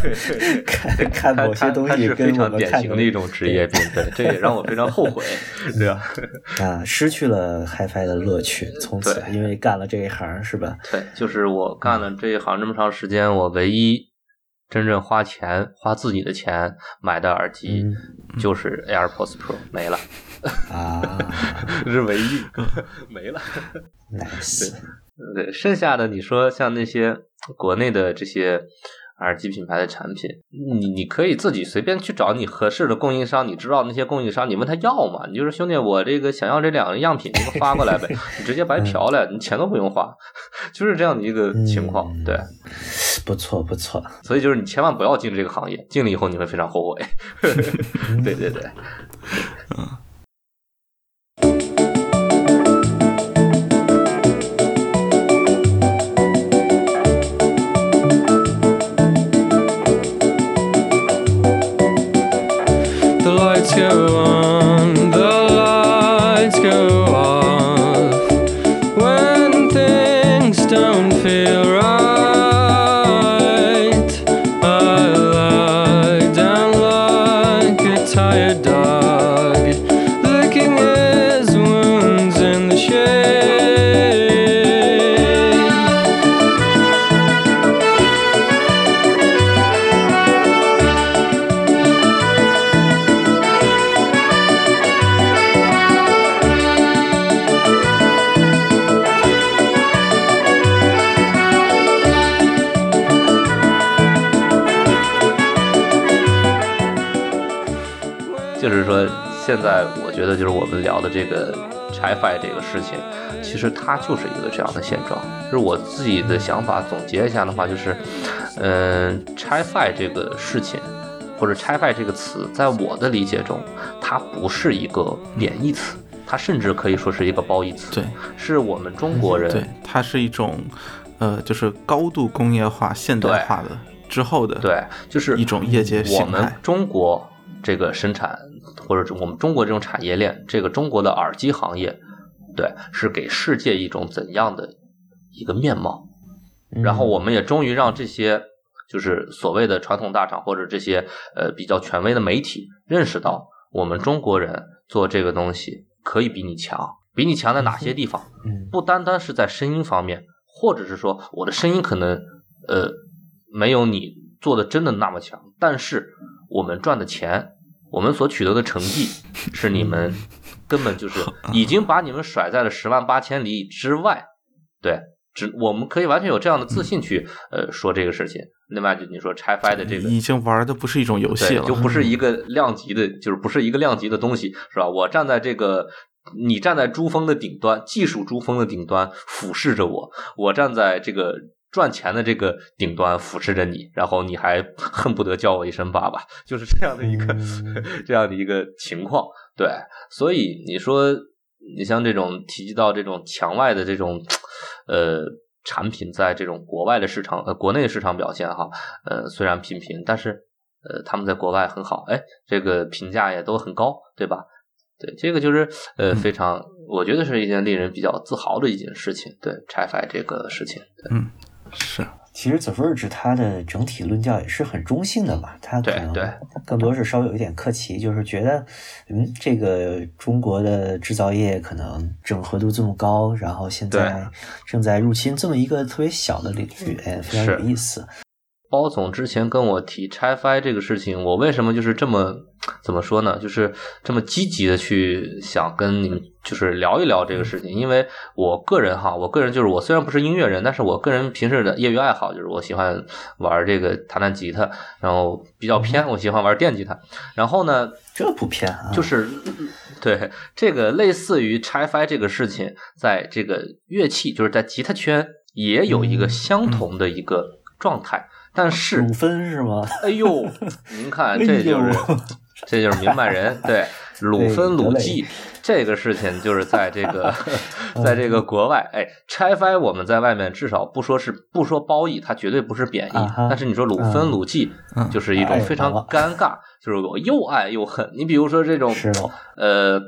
看看某些东他他是非西跟我常典们看型的一种职业病，对，这也让我非常后悔，对吧？啊，失去了 HiFi 的乐趣，从此因为干了这一行是吧？对，就是我干了这一行这么长时间，我唯一真正花钱花自己的钱买的耳机嗯就是 AirPods Pro 没了，啊 这是唯一 没了。，nice，对，剩下的你说像那些国内的这些耳机品牌的产品，你你可以自己随便去找你合适的供应商，你知道那些供应商，你问他要嘛，你就是兄弟，我这个想要这两个样品，你给我发过来呗，你直接白嫖了，你钱都不用花，就是这样的一个情况，嗯对，不错不错，所以就是你千万不要进这个行业，进了以后你会非常后悔，对对对。The 得就是我们聊的这个拆 fi 这个事情，其实它就是一个这样的现状。就是我自己的想法总结一下的话，就是，嗯、拆 fi 这个事情，或者拆 fi 这个词，在我的理解中，它不是一个贬义词，它甚至可以说是一个褒义词。对，是我们中国人对，它是一种，呃，就是高度工业化、现代化的之后的，对，就是一种业界我们。中国这个生产，或者我们中国这种产业链，这个中国的耳机行业，对，是给世界一种怎样的一个面貌？然后我们也终于让这些就是所谓的传统大厂或者这些呃比较权威的媒体认识到，我们中国人做这个东西可以比你强，比你强在哪些地方？嗯不单单是在声音方面，或者是说我的声音可能呃没有你做的真的那么强，但是我们赚的钱，我们所取得的成绩，是你们根本就是已经把你们甩在了十万八千里之外，对。只我们可以完全有这样的自信去呃说这个事情。另外，就你说拆 fi 的这个已经玩的不是一种游戏，了，就不是 一个量级的，就是不是一个量级的东西，是吧？我站在这个，你站在珠峰的顶端，技术珠峰的顶端俯视着我，我站在这个赚钱的这个顶端俯视着你，然后你还恨不得叫我一声爸爸，就是这样的一个、嗯 这样的一个情况。对，所以你说，你像这种提及到这种墙外的这种呃产品，在这种国外的市场呃国内的市场表现哈，呃虽然平平，但是呃他们在国外很好，哎，这个评价也都很高，对吧？对，这个就是呃非常，我觉得是一件令人比较自豪的一件事情。对拆 fi 这个事情，对是。其实 The Verge 它的整体论调也是很中性的嘛，它可能更多是稍微有一点客气，就是觉得，嗯，这个中国的制造业可能整合度这么高，然后现在正在入侵这么一个特别小的领域，哎，非常有意思。包总之前跟我提拆 fi 这个事情，我为什么就是这么怎么说呢？就是这么积极的去想跟你们就是聊一聊这个事情，因为我个人哈，我个人就是我虽然不是音乐人，但是我个人平时的业余爱好就是我喜欢玩这个弹弹吉他，然后比较偏，我喜欢玩电吉他，然后呢，这不偏啊，就是对，这个类似于拆 fi 这个事情，在这个乐器，就是在吉他圈也有一个嗯相同的一个状态，但是五分是吗？哎呦，您看，哎这就是、呦这就是明白人，对，鲁芬鲁记这个事情，就是在这个在这个国外，哎，拆翻我们在外面至少不说是不说褒义，它绝对不是贬义，但是你说鲁芬嗯鲁记，嗯就是一种哎非常尴尬，就是我又爱又恨。你比如说这种呃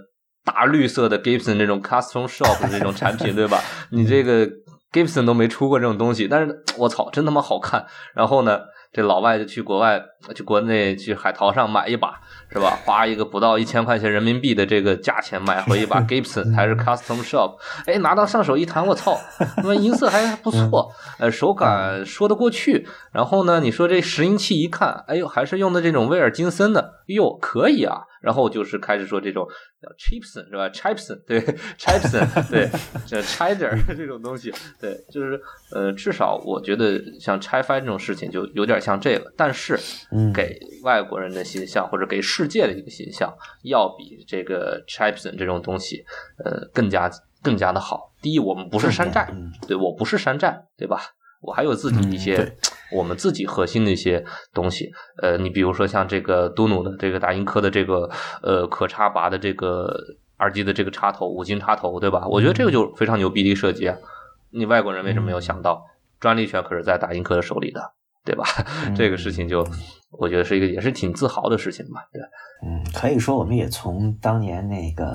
大绿色的 Gibson 这种 custom shop 的这种产品，对吧？你这个 Gibson 都没出过这种东西，但是我操，真他妈好看。然后呢，这老外就去国外、去国内、去海淘上买一把，是吧？花一个不到一千块钱人民币的这个价钱买回一把 Gibson，还是 custom shop，哎，拿到上手一弹，我操，那么音色还不错，呃，手感说得过去。然后呢，你说这拾音器一看，哎呦，还是用的这种威尔金森的，哟，可以啊。然后就是开始说这种叫 Chipson 是吧？Chipson 对，Chipson 对，这 Chider 这种东西，对，就是呃，至少我觉得像拆翻这种事情就有点像这个，但是嗯给外国人的形象或者给世界的一个形象，要比这个 Chipson 这种东西，呃，更加更加的好。第一，我们不是山寨，嗯对我不是山寨，对吧？我还有自己一些、我们自己核心的一些东西，呃，你比如说像这个杜努的这个打印科的这个呃可插拔的这个耳机的这个插头，五金插头，对吧？我觉得这个就非常牛逼的设计啊！你外国人为什么没有想到？专利权可是在打印科的手里的，对吧？这个事情就我觉得是一个也是挺自豪的事情吧，对。嗯，可以说我们也从当年那个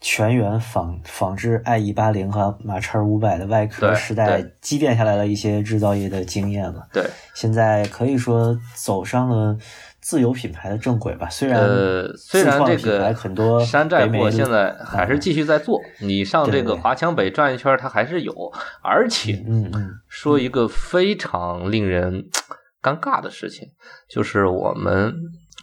全员仿仿制 i 一八零和马叉五百的外壳时代积淀下来了一些制造业的经验了。对，现在可以说走上了自有品牌的正轨吧。虽然呃，虽然这个很多山寨货现在还是继续在做，你上这个华强北转一圈，它还是有，而且嗯嗯说一个非常令人尴尬的事情，就是我们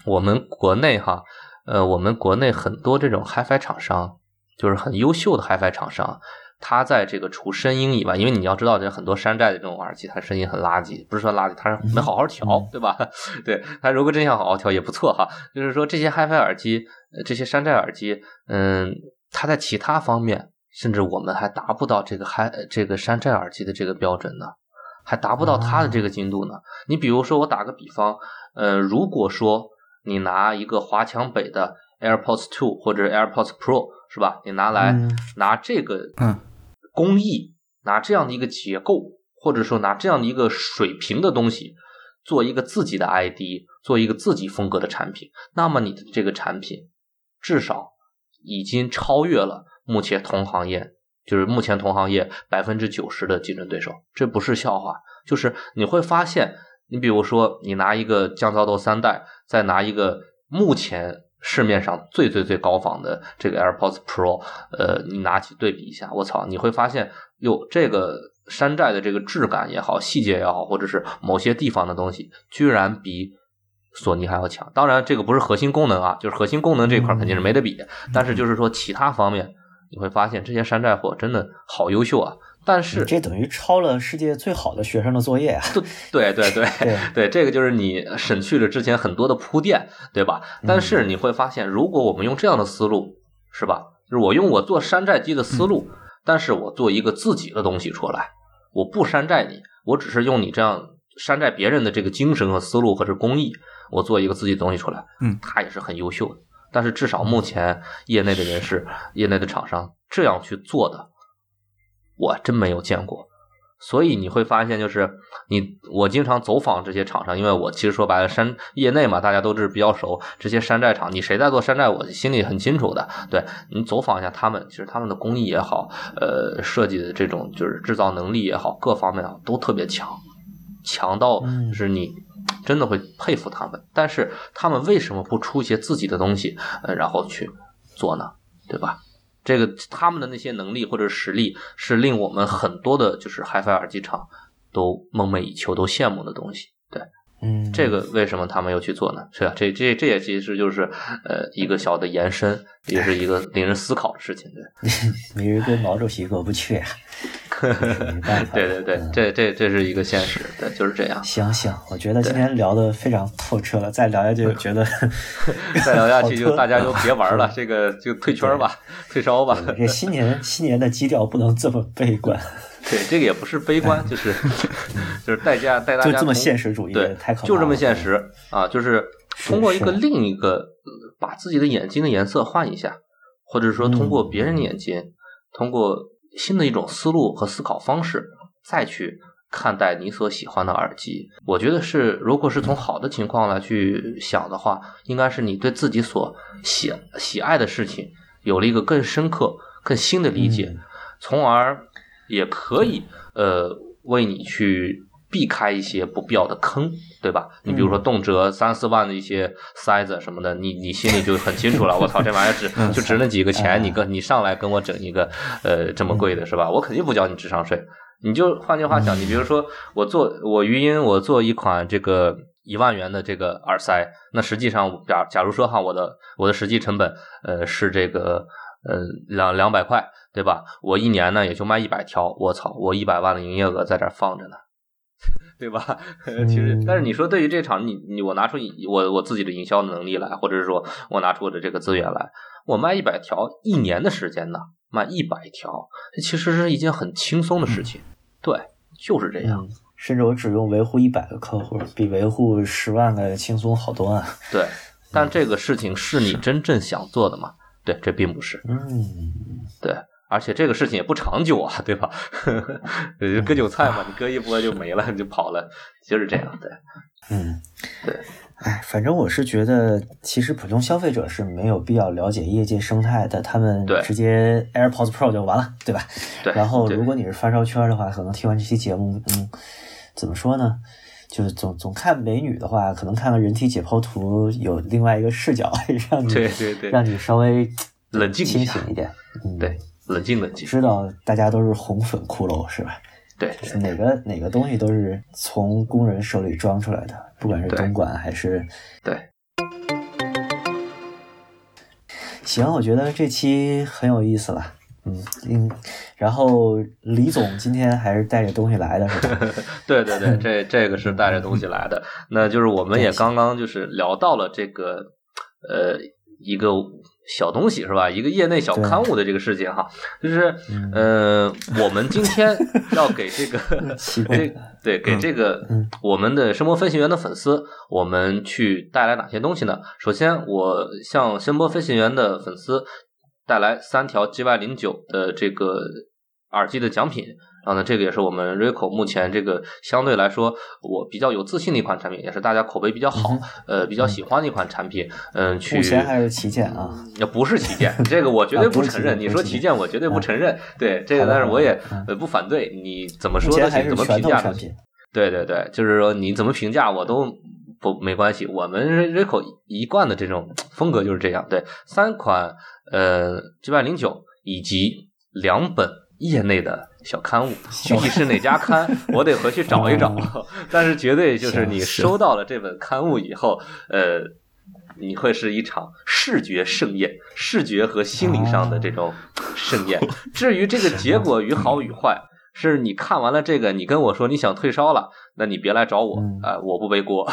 我们国内哈，呃，我们国内很多这种 HiFi 厂商，就是很优秀的 HiFi 厂商，它在这个除声音以外，因为你要知道，这很多山寨的这种耳机，它声音很垃圾，不是说垃圾，它是没好好调，嗯对吧？对，它如果真想好好调也不错哈。就是说这些 HiFi 耳机，呃这些山寨耳机，嗯，它在其他方面，甚至我们还达不到这个 Hi 这个山寨耳机的这个标准呢。还达不到它的这个精度呢。你比如说，我打个比方，呃，如果说你拿一个华强北的 AirPods Two 或者 AirPods Pro 是吧？你拿来、嗯拿这个嗯工艺，拿这样的一个结构，或者说拿这样的一个水平的东西，做一个自己的 ID，做一个自己风格的产品，那么你的这个产品至少已经超越了目前同行业，就是目前同行业百分之九十的竞争对手，这不是笑话。就是你会发现，你比如说，你拿一个降噪豆三代，再拿一个目前市面上最最最高仿的这个 AirPods Pro，呃，你拿起对比一下，我操，你会发现，哟，这个山寨的这个质感也好，细节也好，或者是某些地方的东西，居然比索尼还要强。当然，这个不是核心功能啊，就是核心功能这一块肯定是没得比，但是就是说其他方面，你会发现这些山寨货真的好优秀啊。但是这等于抄了世界最好的学生的作业啊！对对对对 对，这个就是你省去了之前很多的铺垫，对吧？但是你会发现，如果我们用这样的思路，是吧？就是我用我做山寨机的思路，但是我做一个自己的东西出来，我不山寨你，我只是用你这样山寨别人的这个精神和思路或者工艺，我做一个自己的东西出来，嗯它也是很优秀的。但是至少目前业内的人士、业内的厂商这样去做的，我真没有见过。所以你会发现，就是你我经常走访这些厂商，因为我其实说白了，山业内嘛，大家都是比较熟。这些山寨厂，你谁在做山寨，我心里很清楚的。对你走访一下他们，其实他们的工艺也好，呃，设计的这种就是制造能力也好，各方面啊都特别强，强到嗯就是你真的会佩服他们。但是他们为什么不出一些自己的东西，呃，然后去做呢？对吧？这个他们的那些能力或者实力，是令我们很多的就是 HiFi 耳机厂都梦寐以求、都羡慕的东西。对，嗯，这个为什么他们要去做呢？是吧？这这这也其实就是呃一个小的延伸，也是一个令人思考的事情。对，没人跟毛主席过不去啊。没办法。对对对嗯，这这这是一个现实，对，就是这样。行行，我觉得今天聊的非常透彻了，再聊下去觉得 再聊下去就大家就别玩了，这个就退圈吧，退烧吧。这新年新年的基调不能这么悲观，对，这个也不是悲观，就是 就是带家带大家就这么从现实主义，对，太可怕。就这么现实啊！就是是通过一个另一个，呃把自己的眼睛的颜色换一下，或者说通过嗯别人的眼睛，通过新的一种思路和思考方式，再去看待你所喜欢的耳机。我觉得是，如果是从好的情况来去想的话，应该是你对自己所喜喜爱的事情有了一个更深刻、更新的理解，嗯从而也可以呃为你去避开一些不必要的坑，对吧？你比如说动辄三四万的一些塞子什么的，你你心里就很清楚了。我操，这玩意儿值就值那几个钱，你跟你上来跟我整一个呃这么贵的是吧？我肯定不交你智商税。你就换句话讲，你比如说我做我语音，我做一款这个一万元的这个耳塞，那实际上假假如说哈，我的我的实际成本呃是这个呃两两百块，对吧？我一年呢也就卖一百条，我操，我一百万的营业额在这儿放着呢。对吧？其实，但是你说对于这场，你你我拿出我我自己的营销能力来，或者是说我拿出我的这个资源来，我卖一百条，一年的时间呢，卖一百条，这其实是一件很轻松的事情。对，就是这样。嗯，甚至我只用维护一百个客户，比维护十万个轻松好多啊。对，但这个事情是你真正想做的吗？对，这并不是。嗯，对，而且这个事情也不长久啊，对吧？就割韭菜嘛，你割一波就没了，你 就跑了，就是这样。对，嗯，对。哎，反正我是觉得，其实普通消费者是没有必要了解业界生态的，他们直接 AirPods Pro 就完了，对吧？对然后，如果你是发烧圈的话，可能听完这期节目，嗯，怎么说呢？就是总总看美女的话，可能看看人体解剖图有另外一个视角，让你对对对让你稍微冷静清醒一点。嗯，对，冷静冷静。知道大家都是红粉骷髅是吧？对，就是哪个哪个东西都是从工人手里装出来的，不管是东莞还是对。行，我觉得这期很有意思了。嗯嗯，然后李总今天还是带着东西来的，是吧？对对对，这 这个是带着东西来的。那就是我们也刚刚就是聊到了这个呃一个小东西是吧？一个业内小刊物的这个事情哈，就是呃我们今天要给这个 这对给这个嗯我们的声波飞行员的粉丝，我们去带来哪些东西呢？首先，我向声波飞行员的粉丝带来三条 GY 零九的这个耳机的奖品。然后呢，这个也是我们 Rico 目前这个相对来说我比较有自信的一款产品，也是大家口碑比较好，嗯呃，比较喜欢的一款产品。嗯，去目前还是旗舰啊。那不是旗舰，这个我绝对啊不承认。你说旗舰我绝对不啊承认。对这个，但是我也呃不反对。你怎么说都行，怎么评价都行。对对对，就是说你怎么评价我都不没关系。我们 Rico 一贯的这种风格就是这样。对，三款呃 G 8零九以及两本业内的小刊物，具体是哪家刊，我得回去找一找。但是绝对就是你收到了这本刊物以后，呃。你会是一场视觉盛宴，视觉和心理上的这种盛宴。至于这个结果与好与坏，是你看完了这个，你跟我说你想退烧了，那你别来找我，嗯啊、我不背锅。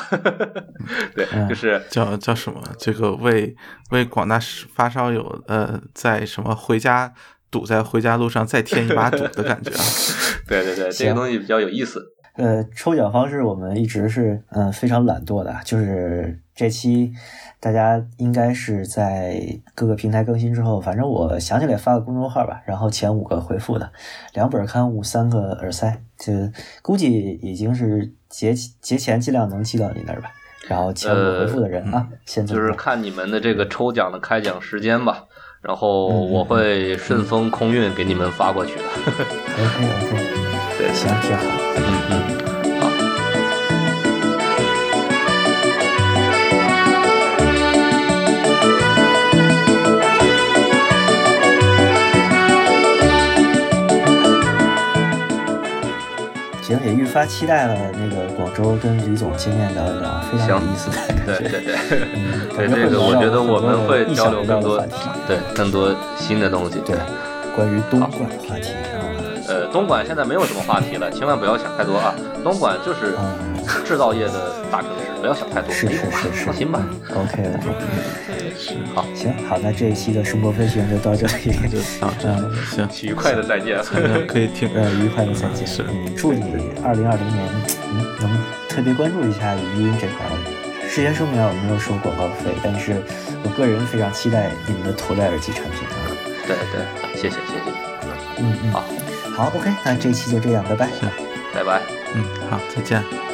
对，嗯就是叫叫什么？这个为为广大发烧友呃，在什么回家堵在回家路上再添一把堵的感觉啊！对对对，这个东西比较有意思。呃，抽奖方式我们一直是嗯、呃非常懒惰的，就是这期大家应该是在各个平台更新之后，反正我想起来发个公众号吧，然后前五个回复的，两本刊物，三个耳塞，这估计已经是节节前尽量能寄到你那儿吧。然后前五个回复的人啊，先这呃嗯就是看你们的这个抽奖的开奖时间吧，然后我会顺丰空运给你们发过去的。OK OK，对，行，挺好。嗯嗯，发期待了那个广州跟李总见面聊一聊，非常有意思的感觉。对对对，这个我觉得我们会交流更多的话题，对更多新的东西。对，关于东莞的话题。啊，呃，东莞现在没有什么话题了，千万不要想太多啊。东莞就是嗯制造业的大城市，不要想太多，是是是是，放心吧。嗯 OK 了。好，行，好，那这一期的生活飞行就到这里，就 到这儿嗯，行，愉快的再见。可以听。呃，愉快的再见。是嗯，祝你二零二零年，嗯，能特别关注一下语音这块。事先声明啊，我没有收广告费，但是我个人非常期待你们的头戴耳机产品啊。对对，谢谢谢谢，嗯嗯，好，好，OK，那这一期就这样，拜拜。拜拜。嗯，好，再见。